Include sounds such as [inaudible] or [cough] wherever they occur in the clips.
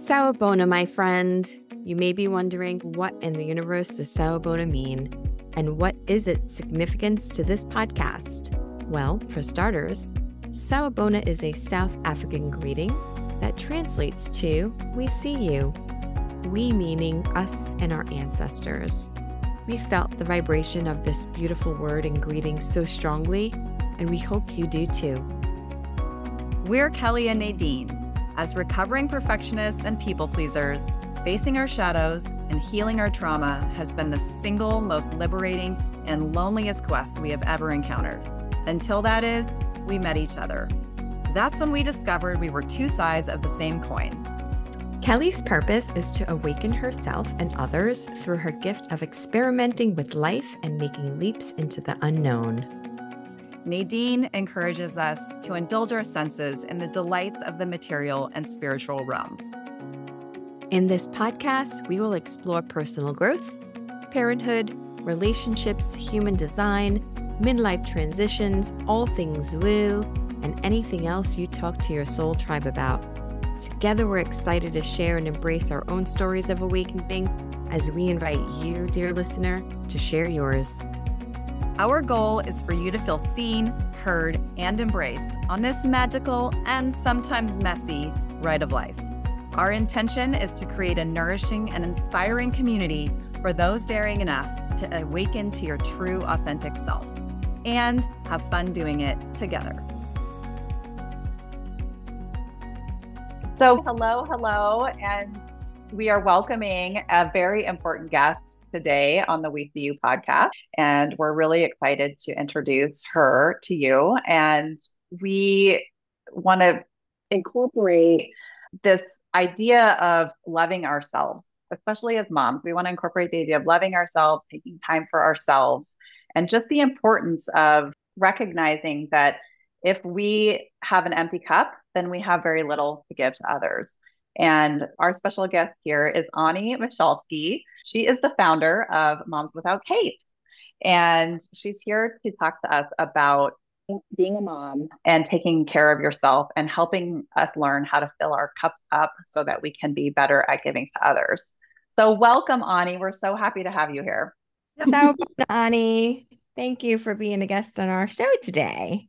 Sawubona, my friend. You may be wondering what in the universe does Sawubona mean? And what is its significance to this podcast? Well, for starters, Sawubona is a South African greeting that translates to We see you. We meaning us and our ancestors. We felt the vibration of this beautiful word and greeting so strongly, and we hope you do too. We're Kelly and Nadine. As recovering perfectionists and people pleasers, facing our shadows and healing our trauma has been the single most liberating and loneliest quest we have ever encountered. Until that is, we met each other. That's when we discovered we were two sides of the same coin. Kelly's purpose is to awaken herself and others through her gift of experimenting with life and making leaps into the unknown. Nadine encourages us to indulge our senses in the delights of the material and spiritual realms. In this podcast, we will explore personal growth, parenthood, relationships, human design, midlife transitions, all things woo, and anything else you talk to your soul tribe about. Together, we're excited to share and embrace our own stories of awakening as we invite you, dear listener, to share yours. Our goal is for you to feel seen, heard, and embraced on this magical and sometimes messy ride of life. Our intention is to create a nourishing and inspiring community for those daring enough to awaken to your true, authentic self and have fun doing it together. So, hello, hello, and we are welcoming a very important guest today on the We See You podcast. And we're really excited to introduce her to you. And we want to incorporate this idea of loving ourselves, especially as moms. We want to incorporate the idea of loving ourselves, taking time for ourselves, and just the importance of recognizing that if we have an empty cup, then we have very little to give to others. And our special guest here is Onnie Michalsky. She is the founder of Moms Without Capes. And she's here to talk to us about being a mom and taking care of yourself and helping us learn how to fill our cups up so that we can be better at giving to others. So, welcome, Onnie. We're so happy to have you here. So, Onnie, thank you for being a guest on our show today.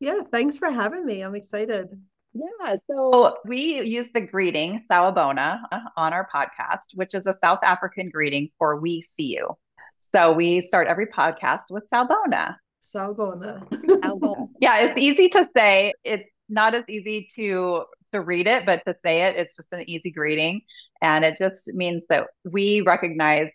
Yeah, thanks for having me. I'm excited. Yeah. So we use the greeting Sawubona uh, on our podcast, which is a South African greeting for we see you. So we start every podcast with Sawubona. Sawubona. [laughs] yeah, it's easy to say. It's not as easy to to read it, but to say it, it's just an easy greeting. And it just means that we recognize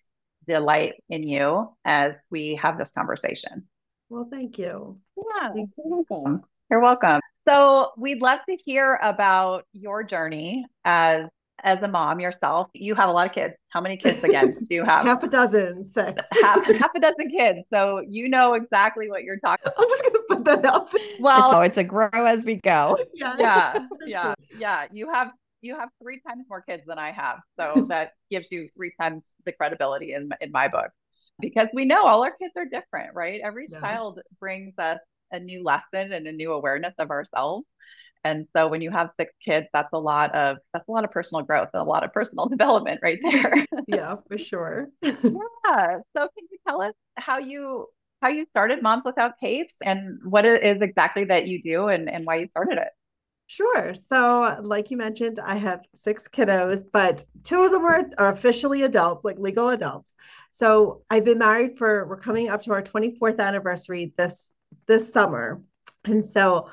the light in you as we have this conversation. Well, thank you. Yeah, you're welcome. You're welcome. So we'd love to hear about your journey as as a mom yourself. You have a lot of kids. How many kids again [laughs] do you have? half a dozen, six. half, [laughs] half a dozen kids. So you know exactly what you're talking. about. I'm just gonna put that out. There. [laughs] Well, so it's a grow as we go. Yeah, yeah, yeah, yeah. You have you have three times more kids than I have, so that gives you three times the credibility in in my book. Because we know all our kids are different, right? Every yeah. child brings us a new lesson and a new awareness of ourselves. And so when you have six kids, that's a lot of that's a lot of personal growth and a lot of personal [laughs] development right [laughs] there. yeah, for sure. [laughs] yeah. So can you tell us how you how you started Moms Without Capes and what it is exactly that you do and, and why you started it? Sure. So, like you mentioned, I have six kiddos, but two of them are, are officially adults, like legal adults. So, I've been married for, we're coming up to our 24th anniversary this this summer. And so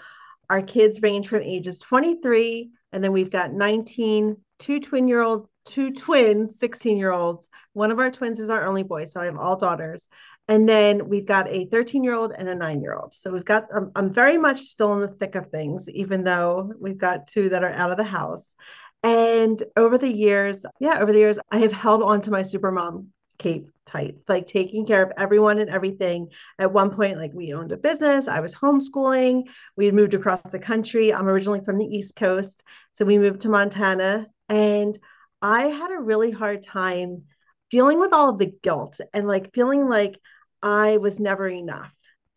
our kids range from ages 23, and then we've got 19, two twin year old, two twins, 16 year olds. One of our twins is our only boy. So I have all daughters. And then we've got a 13 year old and a nine year old. So we've got, um, I'm very much still in the thick of things, even though we've got two that are out of the house. And over the years, yeah, over the years, I have held on to my super mom cape tight, like taking care of everyone and everything. At one point, like we owned a business, I was homeschooling, we had moved across the country. I'm originally from the East Coast. So we moved to Montana. And I had a really hard time dealing with all of the guilt and like feeling like I was never enough,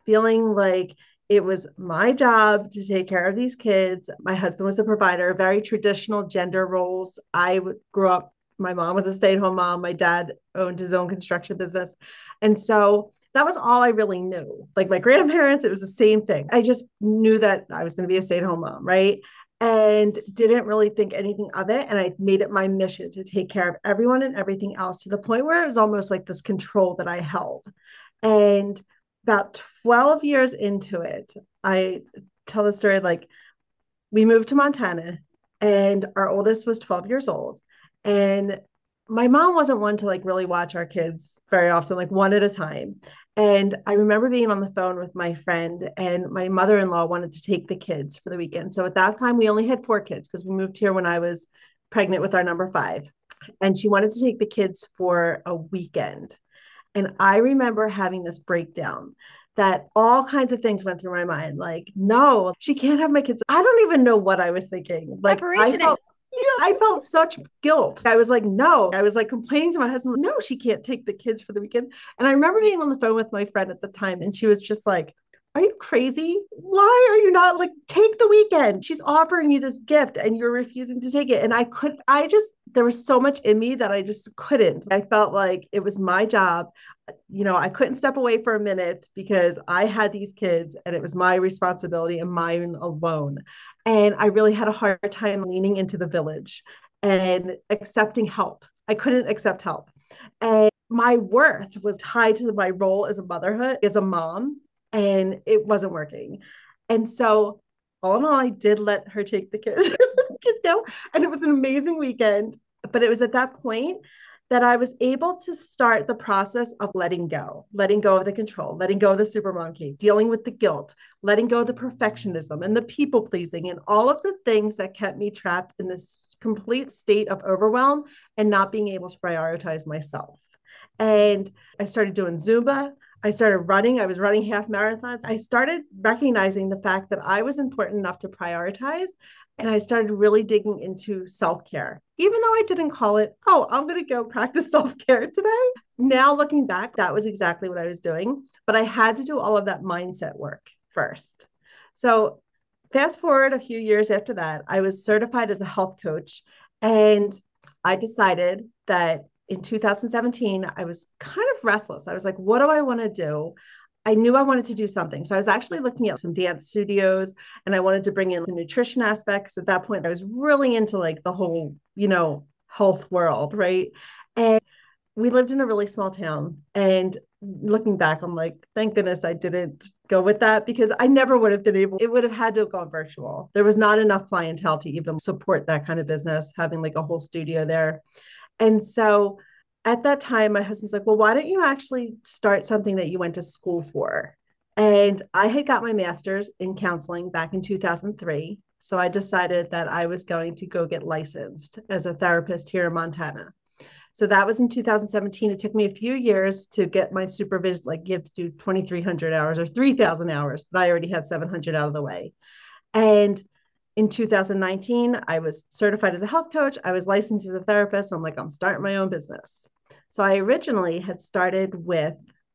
feeling like it was my job to take care of these kids. My husband was a provider, very traditional gender roles. I grew up, my mom was a stay at home mom. My dad owned his own construction business. And so that was all I really knew. Like my grandparents, it was the same thing. I just knew that I was going to be a stay at home mom, right? And didn't really think anything of it. And I made it my mission to take care of everyone and everything else to the point where it was almost like this control that I held. And about 12 years into it, I tell the story like we moved to Montana and our oldest was 12 years old. And my mom wasn't one to like really watch our kids very often, like one at a time. And I remember being on the phone with my friend, and my mother in law wanted to take the kids for the weekend. So at that time, we only had four kids because we moved here when I was pregnant with our number five. And she wanted to take the kids for a weekend. And I remember having this breakdown that all kinds of things went through my mind. Like, no, she can't have my kids. I don't even know what I was thinking. Like, I felt, I felt such guilt. I was like, no. I was like complaining to my husband, no, she can't take the kids for the weekend. And I remember being on the phone with my friend at the time, and she was just like, are you crazy? Why are you not like take the weekend? She's offering you this gift and you're refusing to take it. And I could, I just, there was so much in me that I just couldn't. I felt like it was my job. You know, I couldn't step away for a minute because I had these kids and it was my responsibility and mine alone. And I really had a hard time leaning into the village and accepting help. I couldn't accept help. And my worth was tied to my role as a motherhood, as a mom and it wasn't working. And so all in all, I did let her take the kids, [laughs] kids go. And it was an amazing weekend. But it was at that point that I was able to start the process of letting go, letting go of the control, letting go of the super monkey, dealing with the guilt, letting go of the perfectionism and the people pleasing and all of the things that kept me trapped in this complete state of overwhelm and not being able to prioritize myself. And I started doing Zumba. I started running. I was running half marathons. I started recognizing the fact that I was important enough to prioritize. And I started really digging into self care, even though I didn't call it, oh, I'm going to go [laughs] practice self care today. Now, looking back, that was exactly what I was doing. But I had to do all of that mindset work first. So, fast forward a few years after that, I was certified as a health coach. And I decided that in 2017, I was kind of restless. I was like, what do I want to do? I knew I wanted to do something. So I was actually looking at some dance studios and I wanted to bring in the nutrition aspects. At that point, I was really into like the whole, you know, health world, right? And we lived in a really small town. And looking back, I'm like, thank goodness I didn't go with that because I never would have been able, it would have had to have gone virtual. There was not enough clientele to even support that kind of business, having like a whole studio there. And so at that time, my husband's like, well, why don't you actually start something that you went to school for? And I had got my master's in counseling back in 2003. So I decided that I was going to go get licensed as a therapist here in Montana. So that was in 2017. It took me a few years to get my supervision. Like you have to do 2,300 hours or 3,000 hours, but I already had 700 out of the way. And in 2019, I was certified as a health coach. I was licensed as a therapist. I'm like, I'm starting my own business. So I originally had started with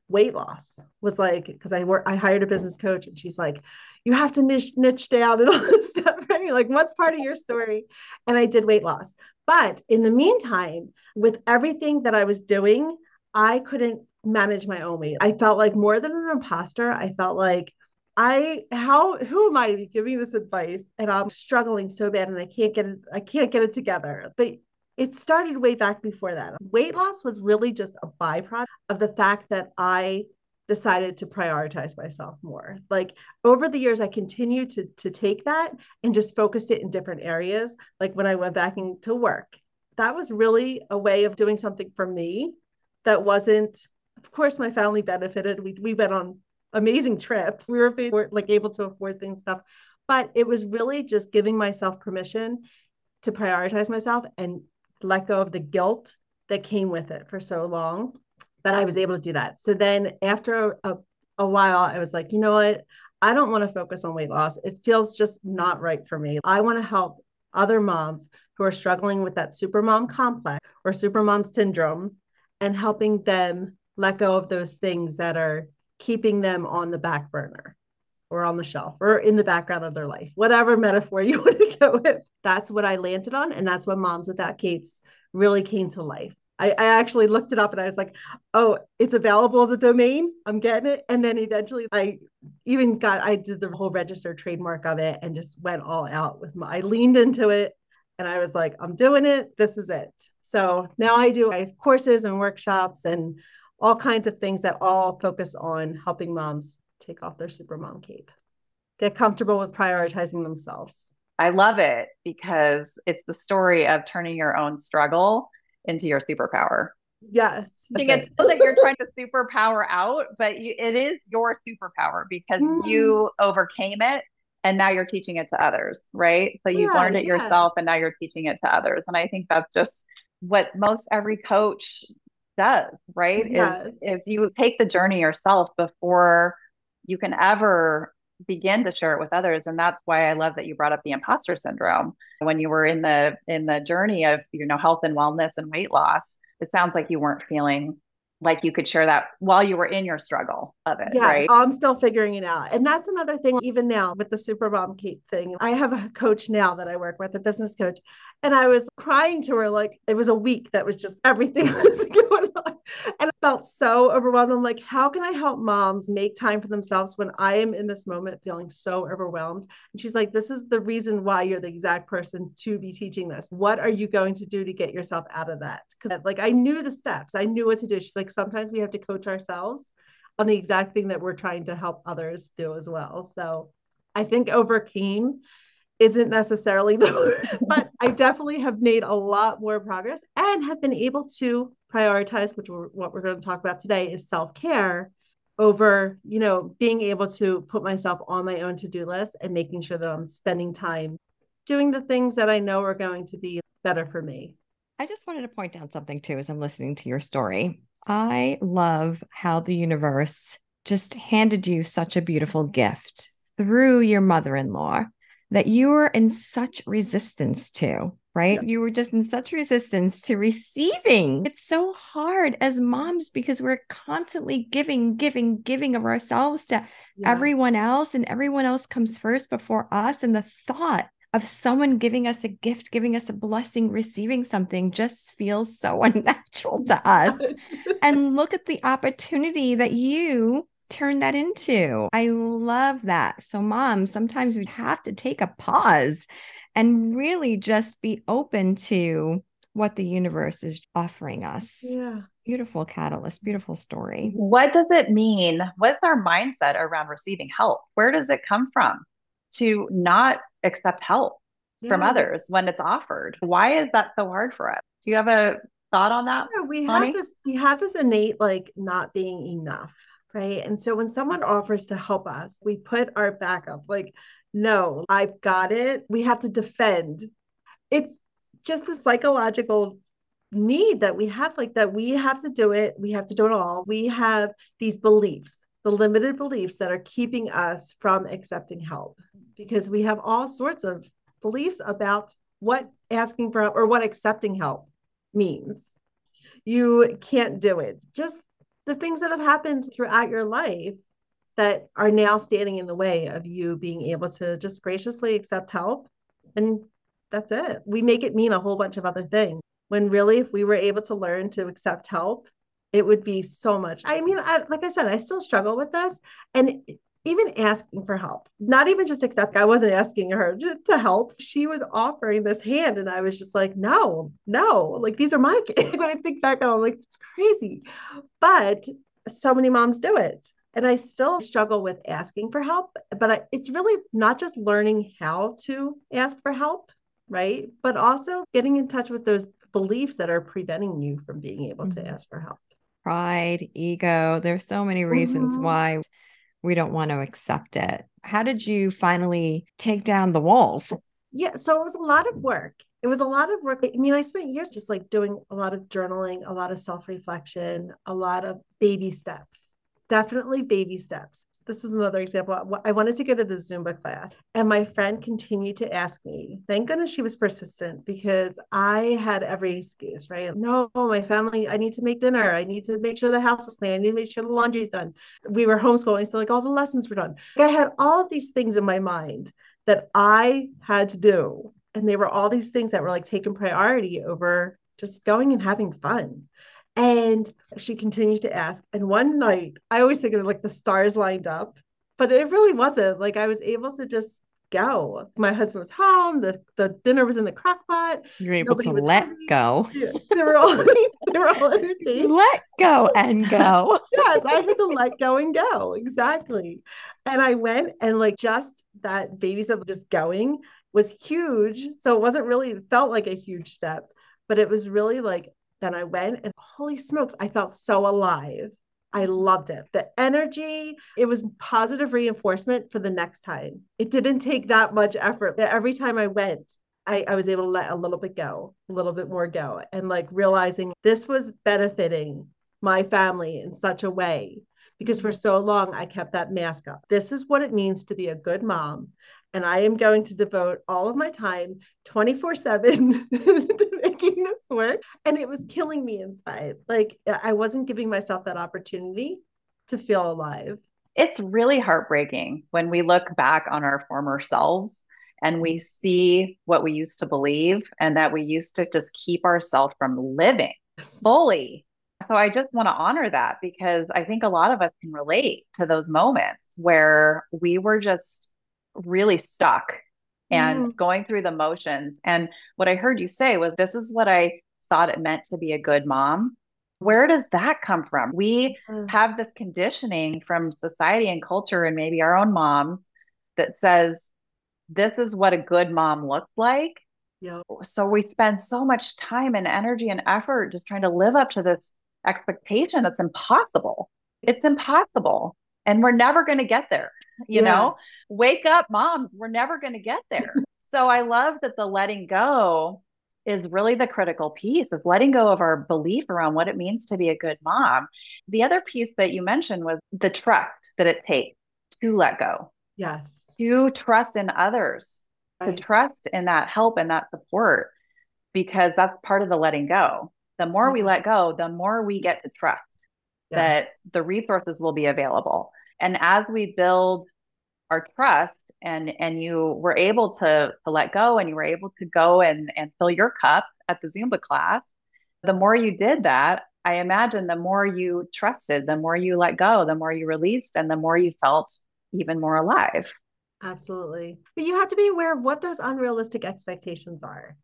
weight loss. Was like because I work, I hired a business coach, and she's like, you have to niche niche down and all this [laughs] stuff. Right? Like, what's part of your story? And I did weight loss. But in the meantime, with everything that I was doing, I couldn't manage my own weight. I felt like more than an imposter. I felt like I how who am I giving this advice? And I'm struggling so bad and I can't get it, I can't get it together. But it started way back before that. Weight loss was really just a byproduct of the fact that I decided to prioritize myself more. Like over the years, I continued to, to take that and just focused it in different areas. Like when I went back into work, that was really a way of doing something for me that wasn't, of course, my family benefited. We, we went on amazing trips. We were like able to afford things stuff, but it was really just giving myself permission to prioritize myself and let go of the guilt that came with it for so long that I was able to do that. So then after a, a while, I was like, you know what? I don't want to focus on weight loss. It feels just not right for me. I want to help other moms who are struggling with that supermom complex or supermom syndrome and helping them let go of those things that are keeping them on the back burner. or on the shelf or in the background of their life, whatever metaphor you [laughs] want to go with. That's what I landed on. And that's when Moms Without Capes really came to life. I, I, actually looked it up and I was like, oh, it's available as a domain. I'm getting it. And then eventually I even got, I did the whole register trademark of it and just went all out with my, I leaned into it and I was like, I'm doing it. This is it. So now I do I have courses and workshops and all kinds of things that all focus on helping moms take off their super mom cape, get comfortable with prioritizing themselves. I love it because it's the story of turning your own struggle into your superpower. Yes. You get it feels like you're trying to superpower out, but you, it is your superpower because mm. you overcame it and now you're teaching it to others, right? So you've yeah, learned it yeah. yourself and now you're teaching it to others. And I think that's just what most every coach does, right? Yes. Is, is you take the journey yourself before you can ever begin to share it with others and that's why i love that you brought up the imposter syndrome when you were in the in the journey of you know health and wellness and weight loss it sounds like you weren't feeling like you could share that while you were in your struggle of it. Yeah, right? I'm still figuring it out. And that's another thing, even now with the Super Mom Cape thing. I have a coach now that I work with, a business coach. And I was crying to her like it was a week that was just everything [laughs] was going on. And I felt so overwhelmed. I'm like, how can I help moms make time for themselves when I am in this moment feeling so overwhelmed? And she's like, this is the reason why you're the exact person to be teaching this. What are you going to do to get yourself out of that? Because like I knew the steps, I knew what to do. She's like, sometimes we have to coach ourselves on the exact thing that we're trying to help others do as well. So I think overcame isn't necessarily the, [laughs] but I definitely have made a lot more progress and have been able to prioritize, which we're, what we're going to talk about today is self care over, you know, being able to put myself on my own to do list and making sure that I'm spending time doing the things that I know are going to be better for me. I just wanted to point out something too as I'm listening to your story. I love how the universe just handed you such a beautiful gift through your mother in law that you were in such resistance to, right? Yeah. You were just in such resistance to receiving. It's so hard as moms because we're constantly giving, giving, giving of ourselves to yeah. everyone else, and everyone else comes first before us. And the thought of someone giving us a gift, giving us a blessing, receiving something just feels so [laughs] unnatural to us. and look at the opportunity that you turn that into. I love that. So, mom, sometimes we have to take a pause and really just be open to what the universe is offering us. Yeah. Beautiful catalyst, beautiful story. What does it mean? What's our mindset around receiving help? Where does it come from to not accept help yeah. from others when it's offered? Why is that so hard for us? Do you have a thought on that? Yeah, we have this we have this innate like not being enough right? And so when someone offers to help us, we put our back up like, no, I've got it. We have to defend. It's just the psychological need that we have, like that we have to do it. We have to do it all. We have these beliefs, the limited beliefs that are keeping us from accepting help because we have all sorts of beliefs about what asking for help or what accepting help means. You can't do it. Just the things that have happened throughout your life that are now standing in the way of you being able to just graciously accept help. And that's it. We make it mean a whole bunch of other things. When really, if we were able to learn to accept help, it would be so much. I mean, I, like I said, I still struggle with this. And even asking for help, not even just accept, I wasn't asking her just to help. She was offering this hand. And I was just like, no, no, like these are my [laughs] kids. when I think back, I'm like, it's crazy. But so many moms do it. And I still struggle with asking for help, but I, it's really not just learning how to ask for help, right? But also getting in touch with those beliefs that are preventing you from being able mm-hmm. to ask for help. Pride, ego, there's so many reasons mm-hmm. why we don't want to accept it. How did you finally take down the walls? Yeah, so it was a lot of work. It was a lot of work. I mean, I spent years just like doing a lot of journaling, a lot of self reflection, a lot of baby steps. Definitely baby steps. This is another example. I wanted to go to the Zumba class, and my friend continued to ask me. Thank goodness she was persistent because I had every excuse, right? No, my family, I need to make dinner. I need to make sure the house is clean. I need to make sure the laundry's done. We were homeschooling, so like all the lessons were done. I had all of these things in my mind that I had to do. And they were all these things that were like taking priority over just going and having fun. And she continued to ask. And one night, I always think of like the stars lined up, but it really wasn't. Like I was able to just go. My husband was home. The, the dinner was in the crock pot. You're able Nobody to let hungry. go. Yeah, they were all [laughs] they were all entertained. Let go and go. [laughs] yes, I had to let go and go. Exactly. And I went and like just that babies of just going was huge. So it wasn't really it felt like a huge step, but it was really like then I went and holy smokes, I felt so alive. I loved it. The energy, it was positive reinforcement for the next time. It didn't take that much effort. Every time I went, I, I was able to let a little bit go, a little bit more go, and like realizing this was benefiting my family in such a way because for so long I kept that mask up. This is what it means to be a good mom and I am going to devote all of my time 24 7 [laughs] to making this work. And it was killing me inside. Like I wasn't giving myself that opportunity to feel alive. It's really heartbreaking when we look back on our former selves and we see what we used to believe and that we used to just keep ourselves from living fully. So I just want to honor that because I think a lot of us can relate to those moments where we were just really stuck and mm. going through the motions. And what I heard you say was, This is what I thought it meant to be a good mom. Where does that come from? We mm. have this conditioning from society and culture, and maybe our own moms that says, This is what a good mom looks like. Yep. So we spend so much time and energy and effort just trying to live up to this expectation that's impossible. It's impossible. And we're never going to get there you yeah. know? Wake up mom we're never going to get there. [laughs] So i love that the letting go is really the critical piece is letting go of our belief around what it means to be a good mom. The other piece that you mentioned was the trust that it takes to let go. Yes. To trust in others right. to trust in that help and that support because that's part of the letting go. The more we let go the more we get to trust yes. that the resources will be available and as we build our trust and and you were able to to let go and you were able to go and and fill your cup at the zumba class the more you did that i imagine the more you trusted the more you let go the more you released and the more you felt even more alive. Absolutely. But you have to be aware of what those unrealistic expectations are.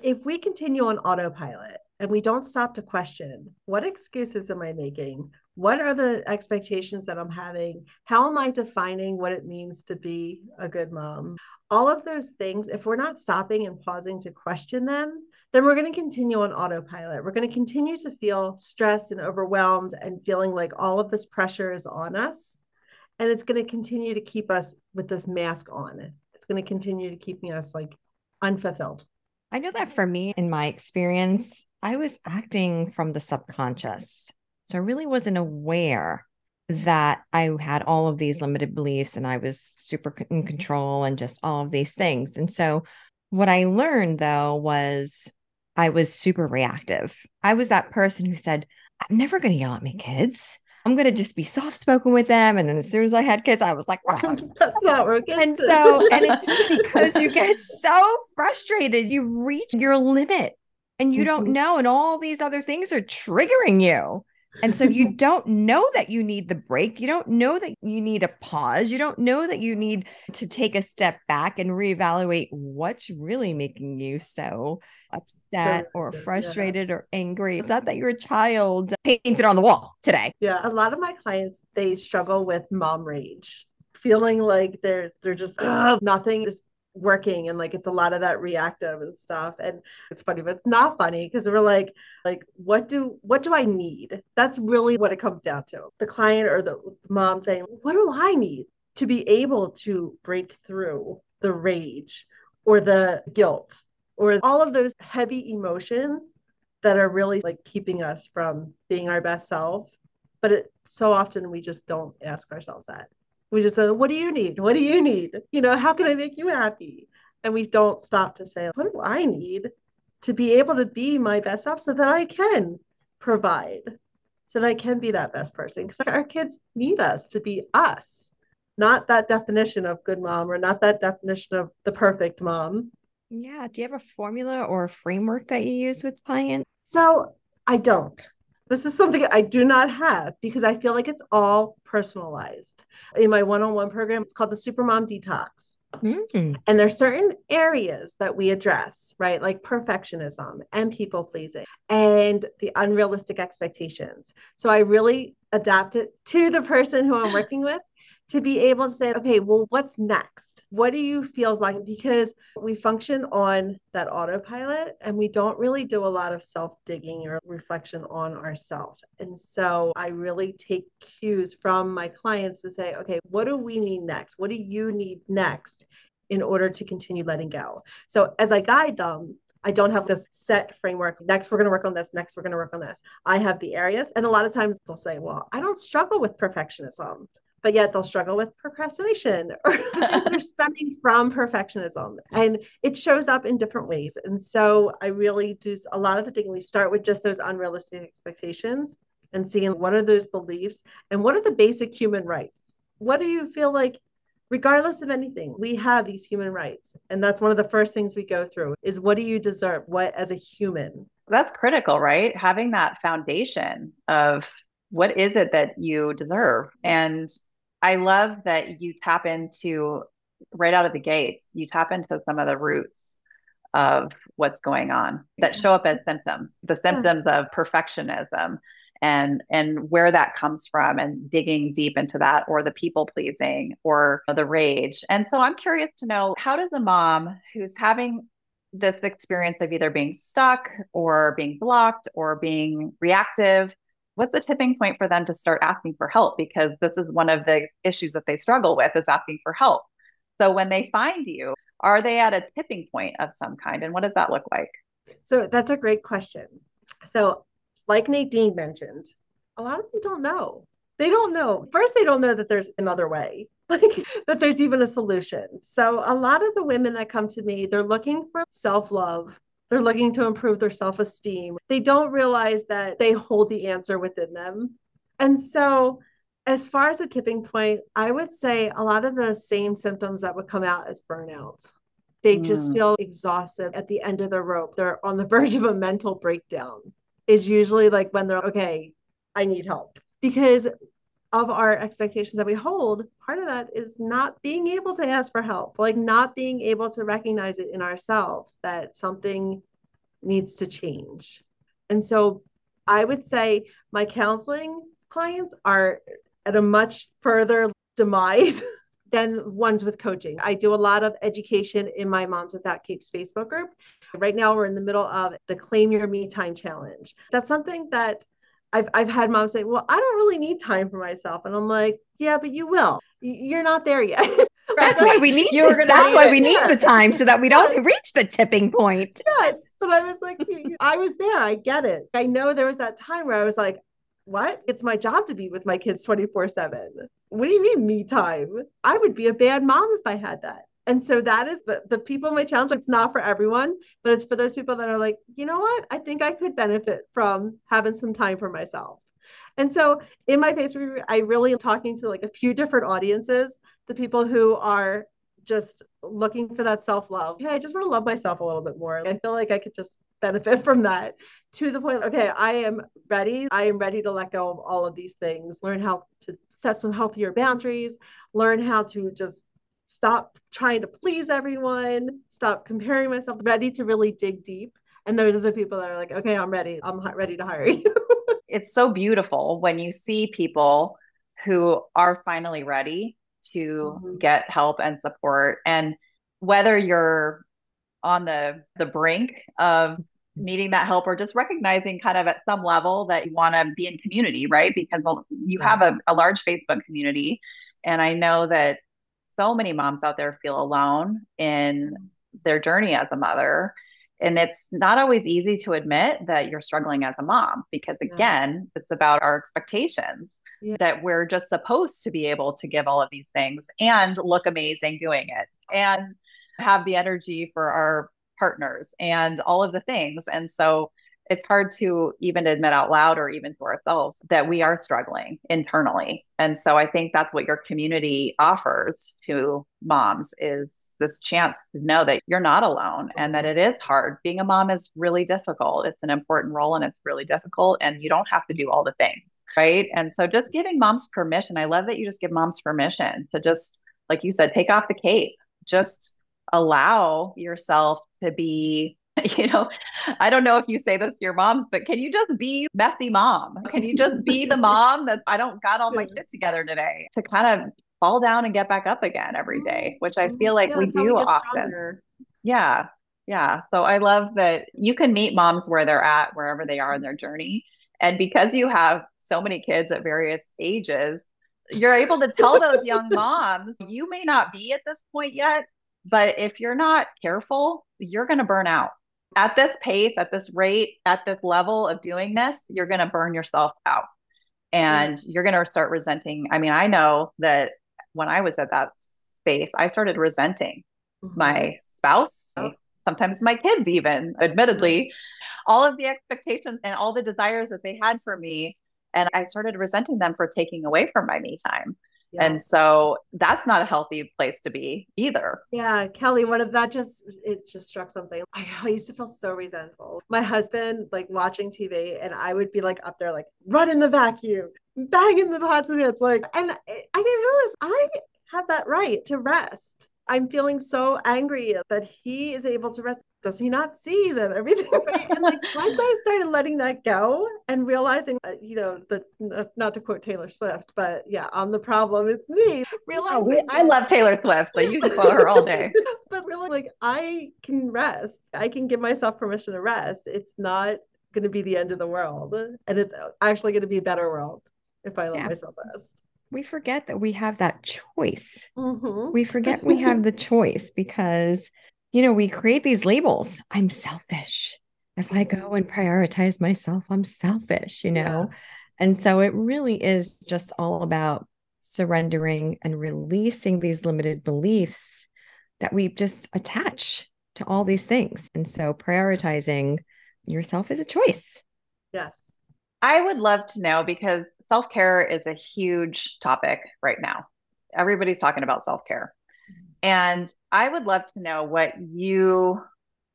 If we continue on autopilot and we don't stop to question what excuses am I making? What are the expectations that I'm having? How am I defining what it means to be a good mom? All of those things, if we're not stopping and pausing to question them, then we're going to continue on autopilot. We're going to continue to feel stressed and overwhelmed and feeling like all of this pressure is on us. And it's going to continue to keep us with this mask on. It's going to continue to keeping us like unfulfilled. I know that for me, in my experience, I was acting from the subconscious. So I really wasn't aware that I had all of these limited beliefs and I was super in control and just all of these things. And so what I learned though was I was super reactive. I was that person who said, I'm never going to yell at my kids. I'm going to just be soft spoken with them. And then as soon as I had kids, I was like, wow. [laughs] that's not working. And so, and it's just because you get so frustrated, you reach your limit and you mm-hmm. don't know. And all these other things are triggering you. And so you [laughs] don't know that you need the break. You don't know that you need a pause. You don't know that you need to take a step back and reevaluate what's really making you so upset or frustrated yeah. or angry. It's not that you're a child painted on the wall today. Yeah. A lot of my clients, they struggle with mom rage feeling like they're they're just nothing is working and like it's a lot of that reactive and stuff and it's funny but it's not funny because we're like like what do what do i need? That's really what it comes down to. The client or the mom saying what do i need to be able to break through the rage or the guilt or all of those heavy emotions that are really like keeping us from being our best self? But it so often we just don't ask ourselves that We just say, what do you need? What do you need? You know, how can I make you happy? And we don't stop to say, what do I need to be able to be my best self so that I can provide, so that I can be that best person? Because our kids need us to be us, not that definition of good mom or not that definition of the perfect mom. Yeah. Do you have a formula or a framework that you use with clients? So I don't. This is something I do not have because I feel like it's all personalized. In my one on one program, it's called the Supermom Detox. Mm-hmm. And there's certain areas that we address, right? Like perfectionism and people pleasing and the unrealistic expectations. So I really adapt it to the person who I'm working with to be able to say, okay, well, what's next? What do you feel like? Because we function on that autopilot and we don't really do a lot of self digging or reflection on ourselves. And so I really take cues from my clients to say, okay, what do we need next? What do you need next in order to continue letting go? So as I guide them, I don't have this set framework. Next, we're going to work on this. Next, we're going to work on this. I have the areas. And a lot of times they'll say, well, I don't struggle with perfectionism but yet they'll struggle with procrastination [laughs] or they're [laughs] stemming from perfectionism. And it shows up in different ways. And so i really do a lot of the thing we start with just those unrealistic expectations and seeing what are those beliefs and what are the basic human rights? What do you feel like regardless of anything we have these human rights and that's one of the first things we go through is what do you deserve? What as a human? That's critical right? Having that foundation of what is it that you deserve? And I love that you tap into right out of the gates, you tap into some of the roots of what's going on that show up as symptoms, the symptoms of perfectionism and and where that comes from and digging deep into that or the people pleasing or the rage. And so I'm curious to know how does a mom who's having this experience of either being stuck or being blocked or being reactive what's the tipping point for them to start asking for help? Because this is one of the issues that they struggle with is asking for help. So when they find you are they at a tipping point of some kind and what does that look like? So that's a great question. So like nadine mentioned a lot of them don't know. They don't know. First they don't know that there's another way [laughs] like that there's even a solution. So a lot of the women that come to me they're looking for self-love they're looking to improve their self esteem. They don't realize that they hold the answer within them. And so, as far as a tipping point, I would say a lot of the same symptoms that would come out as burnout. They just mm. feel exhausted at the end of the rope. They're on the [laughs] verge of a mental breakdown. Is usually like when they're okay, I need help. Because of our expectations that we hold, part of that is not being able to ask for help, like not being able to recognize it in ourselves that something needs to change. And so I would say my counseling clients are at a much further demise [laughs] than ones with coaching. I do a lot of education in my Moms Without Capes Facebook group. Right now, we're in the middle of the Claim Your Me Time Challenge. That's something that I've I've had moms say, "Well, I don't really need time for myself," and I'm like, "Yeah, but you will. You're not there yet." [laughs] that's why we need. To, that's why we need the time so that we don't reach the tipping point. Yes, but I was like, I was there. I get it. I know there was that time where I was like, "What? It's my job to be with my kids 24 seven. What do you mean me time? I would be a bad mom if I had that." And so that is the, the people in my challenge. It's not for everyone, but it's for those people that are like, you know what? I think I could benefit from having some time for myself. And so in my face I really am talking to like a few different audiences, the people who are just looking for that self-love. Hey, I just want to love myself a little bit more. I feel like I could just benefit [laughs] from that to the point, okay, I am ready. I am ready to let go of all of these things, learn how to set some healthier boundaries, learn how to just stop trying to please everyone, stop comparing myself, ready to really dig deep. And those are the people that are like, okay, I'm ready. I'm ready to hire you. [laughs] it's so beautiful when you see people who are finally ready to mm-hmm. get help and support. And whether you're on the the brink of needing that help or just recognizing kind of at some level that you want to be in community, right? Because you have a, a large Facebook community. And I know that so many moms out there feel alone in their journey as a mother. And it's not always easy to admit that you're struggling as a mom because, again, yeah. it's about our expectations. yeah. that we're just supposed to be able to give all of these things and look amazing doing it and have the energy for our partners and all of the things. And so it's hard to even admit out loud or even to ourselves that we are struggling internally. And so I think that's what your community offers to moms is this chance to know that you're not alone and that mm-hmm. it is hard. Being a mom is really difficult. It's an important role and it's really difficult and you don't have to do all the things, right? And so just giving moms permission. I love that you just give moms permission to just like you said take off the cape. Just allow yourself to be [laughs] you know i don't know if you say this to your moms but can you just be messy mom? [laughs] Can you just be the mom that i don't got all my [laughs] shit together today to kind of fall down and get back up again every day which i feel like yeah, we do we often. stronger. yeah yeah. So i love that you can meet moms where they're at wherever they are in their journey and because you have so many kids at various ages you're able to tell those young moms you may not be at this point yet but if you're not careful, you're going to burn out. At this pace, at this rate, at this level of doing this, you're going to burn yourself out and mm-hmm. you're going to start resenting. I mean, I know that when I was at that space, I started resenting mm-hmm. my spouse, oh. sometimes my kids, even admittedly, mm-hmm. all of the expectations and all the desires that they had for me. And I started resenting them for taking away from my me time. Yeah. And so that's not a healthy place to be either. Yeah, Kelly, what if that just it just struck something. I, [laughs] I used to feel so resentful. My husband like watching TV and I would be like up there like run in the vacuum, bang in the pots and it's like and I, I didn't realize I have that right to rest. I'm feeling so angry that he is able to rest. Does he not see that everything and like [laughs] once i started letting that go and realizing uh, you know that not to quote taylor swift but yeah on the problem it's me. Realizing oh, i love taylor swift so you can quote her all day. [laughs] But really like i can rest. I can give myself permission to rest. It's not going to be the end of the world and it's actually going to be a better world if i let yeah. myself rest we forget that we have that choice. Mm-hmm. We forget we have the choice because you know, we create these labels. I'm selfish. If I go and prioritize myself, I'm selfish, you know? Yeah. And so it really is just all about surrendering and releasing these limited beliefs that we just attach to all these things. And so prioritizing yourself is a choice. Yes. I would love to know because self care is a huge topic right now. Everybody's talking about self care. And I would love to know what you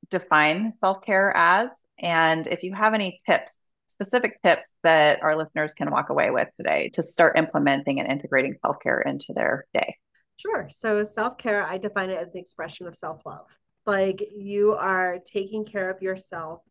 define self care as, and if you have any tips, specific tips that our listeners can walk away with today to start implementing and integrating self care into their day. Sure. So, self care, I define it as an expression of self love. Like you are taking care of yourself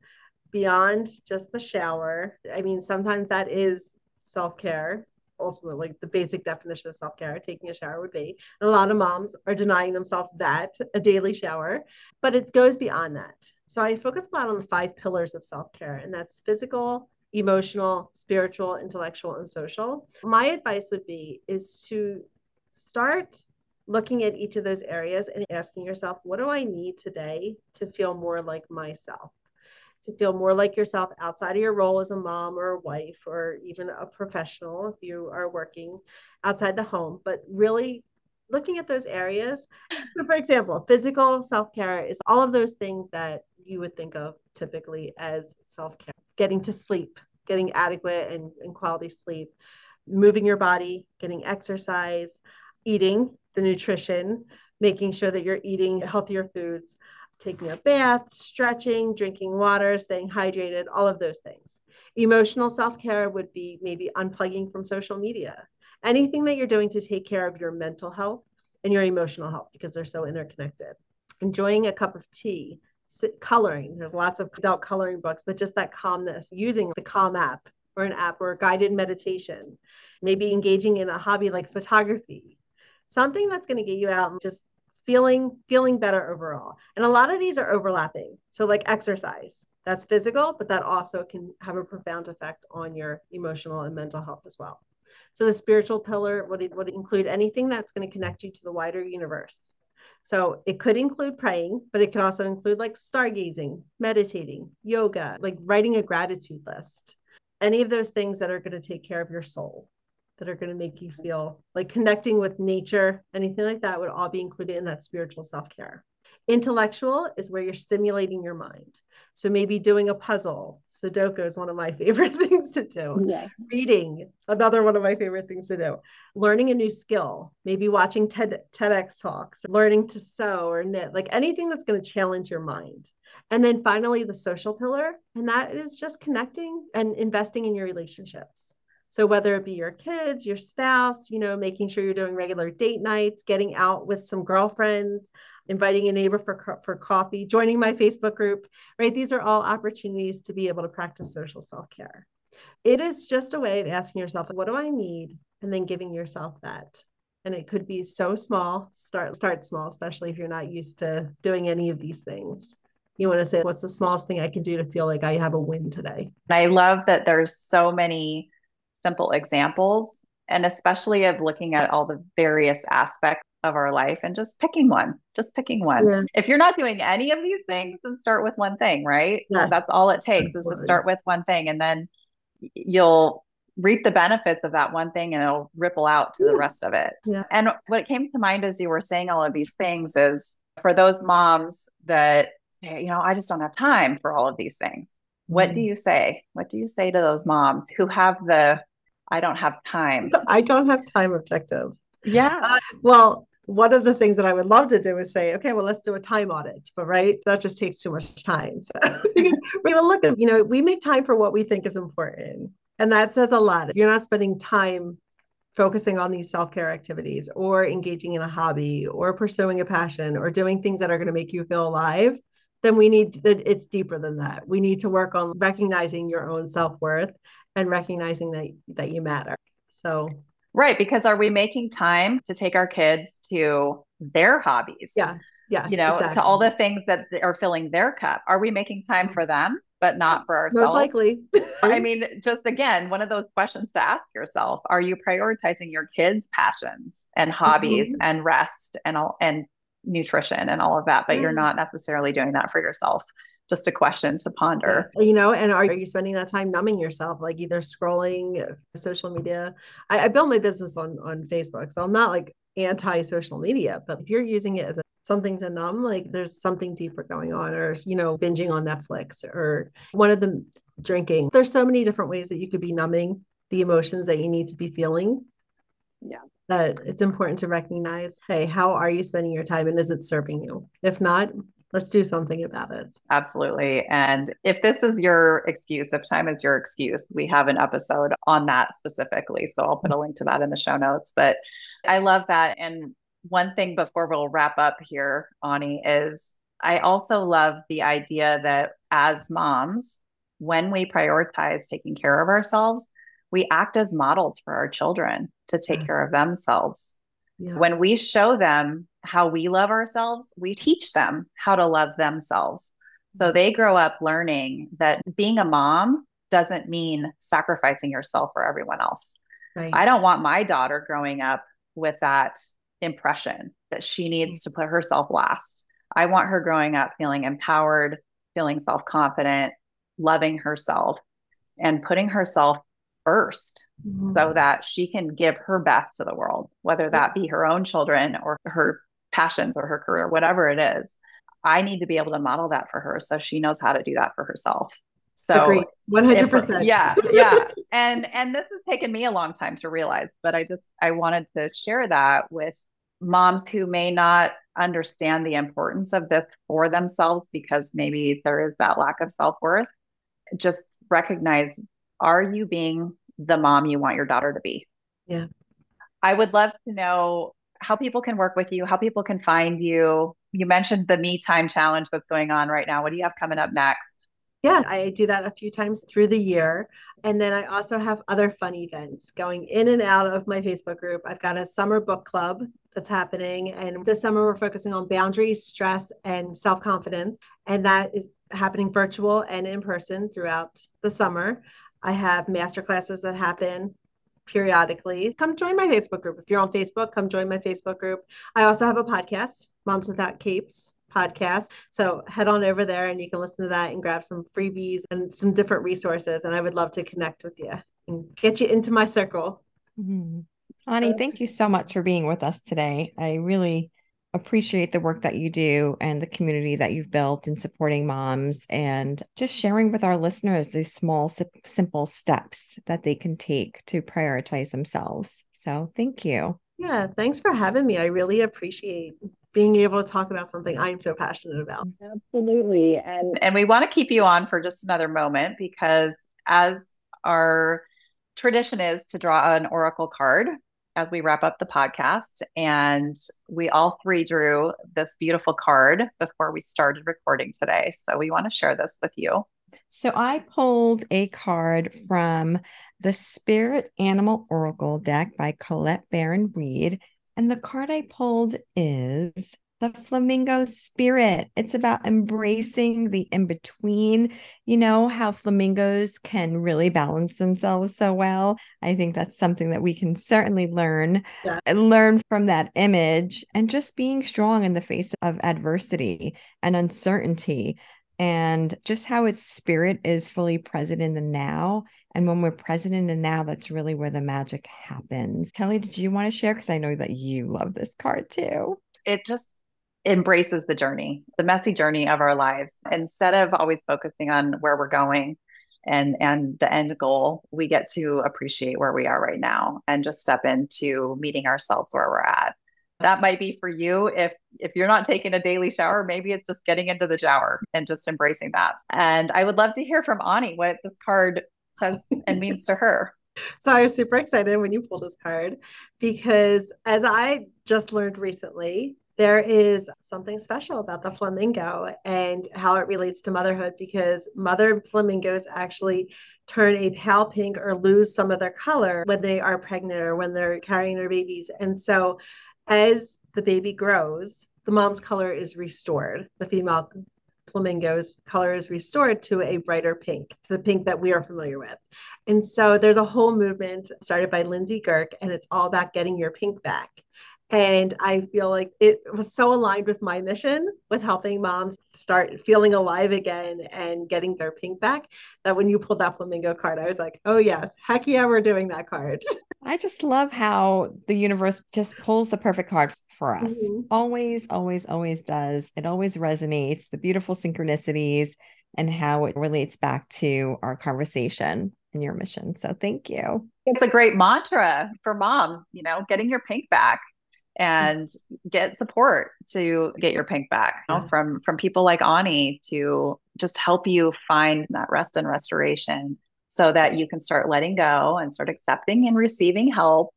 beyond just the shower. I mean, sometimes that is self care ultimately like the basic definition of self-care taking a shower would be. And a lot of moms are denying themselves that a daily shower but it goes beyond that. So i focus a lot on the five pillars of self-care and that's physical emotional spiritual intellectual and social. My advice would be is to start looking at each of those areas and asking yourself what do i need today to feel more like myself to feel more like yourself outside of your role as a mom or a wife or even a professional if you are working outside the home, but really looking at those areas. So, for example, physical self care is all of those things that you would think of typically as self care getting to sleep, getting adequate and, and quality sleep, moving your body, getting exercise, eating the nutrition, making sure that you're eating healthier foods taking a bath, stretching, drinking water, staying hydrated, all of those things. Emotional self care would be maybe unplugging from social media, anything that you're doing to take care of your mental health and your emotional health because they're so interconnected. Enjoying a cup of tea, coloring. There's lots of adult coloring books, but just that calmness, using the Calm app or an app or guided meditation, maybe engaging in a hobby like photography, something that's going to get you out and just feeling feeling better overall. And a lot of these are overlapping. So like exercise that's physical but that also can have a profound effect on your emotional and mental health as well. So the spiritual pillar would, would include anything that's going to connect you to the wider universe. So it could include praying but it could also include like stargazing meditating yoga like writing a gratitude list. Any of those things that are going to take care of your soul that are going to make you feel like connecting with nature, anything like that would all be included in that spiritual self care. Intellectual is where you're stimulating your mind. So maybe doing a puzzle. Sudoku is one of my [laughs] favorite things to do. Yeah. Reading, another one of my favorite things to do. Learning a new skill, maybe watching TED, TEDx talks, learning to sew or knit, like anything that's going to challenge your mind. And then finally, the social pillar, and that is just connecting and investing in your relationships. So whether it be your kids, your spouse, you know, making sure you're doing regular date nights, getting out with some girlfriends, inviting a neighbor for for coffee, joining my Facebook group, right? These are all opportunities to be able to practice social self-care. It is just a way of asking yourself, what do I need? And then giving yourself that. And it could be so small. Start start small, especially if you're not used to doing any of these things you want to say what's the smallest thing i can do to feel like i have a win today i love that there's so many simple examples and especially of looking at all the various aspects of our life and just picking one just picking one yeah. if you're not doing any of these things then start with one thing right yes. that's all it takes is to start with one thing and then you'll reap the benefits of that one thing and it'll ripple out to the rest of it yeah. and what came to mind as you were saying all of these things is for those moms that say you know i just don't have time for all of these things what do mm. you say what do you say to those moms who have the I don't have time. [laughs] I don't have time objective. Yeah. Uh, well, one of the things that I would love to do is say, okay, well, let's do a time audit. But right, that just takes too much time. So [laughs] we're gonna look at, you know, we make time for what we think is important. And that says a lot. If you're not spending time focusing on these self-care activities or engaging in a hobby or pursuing a passion or doing things that are going to make you feel alive, then we need that. it's deeper than that. We need to work on recognizing your own self-worth and recognizing that that you matter. So right, because are we making time to take our kids to their hobbies? Yeah. Yeah. You know, exactly. to all the things that are filling their cup. Are we making time for them, but not for ourselves? Most likely. I mean, just again, one of those questions to ask yourself: Are you prioritizing your kids' passions and hobbies mm-hmm. and rest and all and nutrition and all of that, but mm-hmm. you're not necessarily doing that for yourself? Just a question to ponder. You know, and are you spending that time numbing yourself, like either scrolling uh, social media? I, I built my business on on Facebook, so I'm not like anti social media, but if you're using it as a, something to numb, like there's something deeper going on, or you know, binging on Netflix, or one of them drinking. There's so many different ways that you could be numbing the emotions that you need to be feeling. Yeah that it's important to recognize hey how are you spending your time and is it serving you if not let's do something about it. Absolutely. And if this is your excuse, if time is your excuse, we have an episode on that specifically. So I'll put a link to that in the show notes. But I love that. And one thing before we'll wrap up here, Onnie, is I also love the idea that as moms, when we prioritize taking care of ourselves, we act as models for our children to take yes. care of themselves. Yeah. When we show them how we love ourselves, we teach them how to love themselves. So they grow up learning that being a mom doesn't mean sacrificing yourself for everyone else. Right. I don't want my daughter growing up with that impression that she needs to put herself last. I want her growing up feeling empowered, feeling self confident, loving herself, and putting herself first mm-hmm. so that she can give her best to the world, whether that be her own children or her passions or her career, whatever it is. I need to be able to model that for her so she knows how to do that for herself. So 100%. yeah, yeah. And and this has taken me a long time to realize, but I just I wanted to share that with moms who may not understand the importance of this for themselves because maybe there is that lack of self-worth. Just recognize are you being the mom you want your daughter to be? Yeah. I would love to know how people can work with you, how people can find you. You mentioned the Me Time Challenge that's going on right now. What do you have coming up next? Yeah, I do that a few times through the year. And then I also have other fun events going in and out of my Facebook group. I've got a summer book club that's happening. And this summer, we're focusing on boundaries, stress, and self confidence. And that is happening virtual and in person throughout the summer. I have master classes that happen periodically. Come join my Facebook group. If you're on Facebook, come join my Facebook group. I also have a podcast, Moms Without Capes podcast. So head on over there and you can listen to that and grab some freebies and some different resources. And I would love to connect with you and get you into my circle. Mm-hmm. Onnie, thank you so much for being with us today. I really appreciate the work that you do and the community that you've built in supporting moms and just sharing with our listeners these small, simple steps that they can take to prioritize themselves. So, thank you. Yeah, thanks for having me. I really appreciate being able to talk about something I'm so passionate about. Absolutely. And and we want to keep you on for just another moment because as our tradition is to draw an oracle card as we wrap up the podcast. And we all three drew this beautiful card before we started recording today. So we want to share this with you. So I pulled a card from the Spirit Animal Oracle deck by Colette Baron Reid. And the card I pulled is the flamingo spirit. It's about embracing the in between, you know, how flamingos can really balance themselves so well. I think that's something that we can certainly learn yeah. learn from that image and just being strong in the face of adversity and uncertainty and just how its spirit is fully present in the now. And when we're present in the now, that's really where the magic happens. Kelly, did you want to share? Because I know that you love this card too. It just embraces the journey, the messy journey of our lives. Instead of always focusing on where we're going and and the end goal, we get to appreciate where we are right now and just step into meeting ourselves where we're at. That might be for you if if you're not taking a daily shower, maybe it's just getting into the shower and just embracing that. And I would love to hear from Onnie what this card says and means to her. [laughs] So I was super excited when you pulled this card because as I just learned recently, there is something special about the flamingo and how it relates to motherhood because mother flamingos actually turn a pale pink or lose some of their color when they are pregnant or when they're carrying their babies. And so as the baby grows, the mom's color is restored. The female flamingo's color is restored to a brighter pink, to the pink that we are familiar with. And so there's a whole movement started by Lindsey Girk, and it's all about getting your pink back. And I feel like it was so aligned with my mission with helping moms start feeling alive again and getting their pink back that when you pulled that flamingo card, I was like, oh, yes, heck yeah, we're doing that card. [laughs] I just love how the universe just pulls the perfect card for us. Mm-hmm. Always, always, always does. It always resonates, the beautiful synchronicities and how it relates back to our conversation and your mission. So thank you. It's a great mantra for moms, you know, getting your pink back and get support to get your pink back you know, from from people like Onnie to just help you find that rest and restoration so that you can start letting go and start accepting and receiving help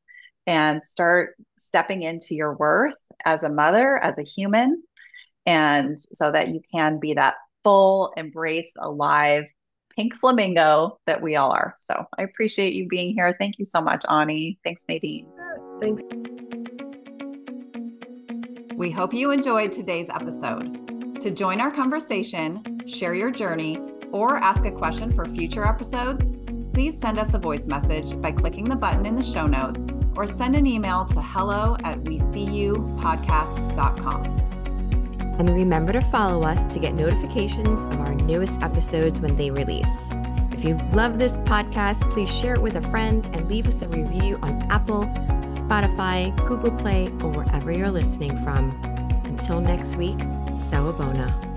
and start stepping into your worth as a mother as a human and so that you can be that full embraced alive pink flamingo that we all are. So i appreciate you being here. Thank you so much Onnie. Thanks nadine. Thanks we hope you enjoyed today's episode. To join our conversation, share your journey, or ask a question for future episodes, please send us a voice message by clicking the button in the show notes or send an email to hello at we see you. And remember to follow us to get notifications of our newest episodes when they release. If you love this podcast, please share it with a friend and leave us a review on Apple, Spotify, Google Play, or wherever you're listening from. Until next week, Sawubona.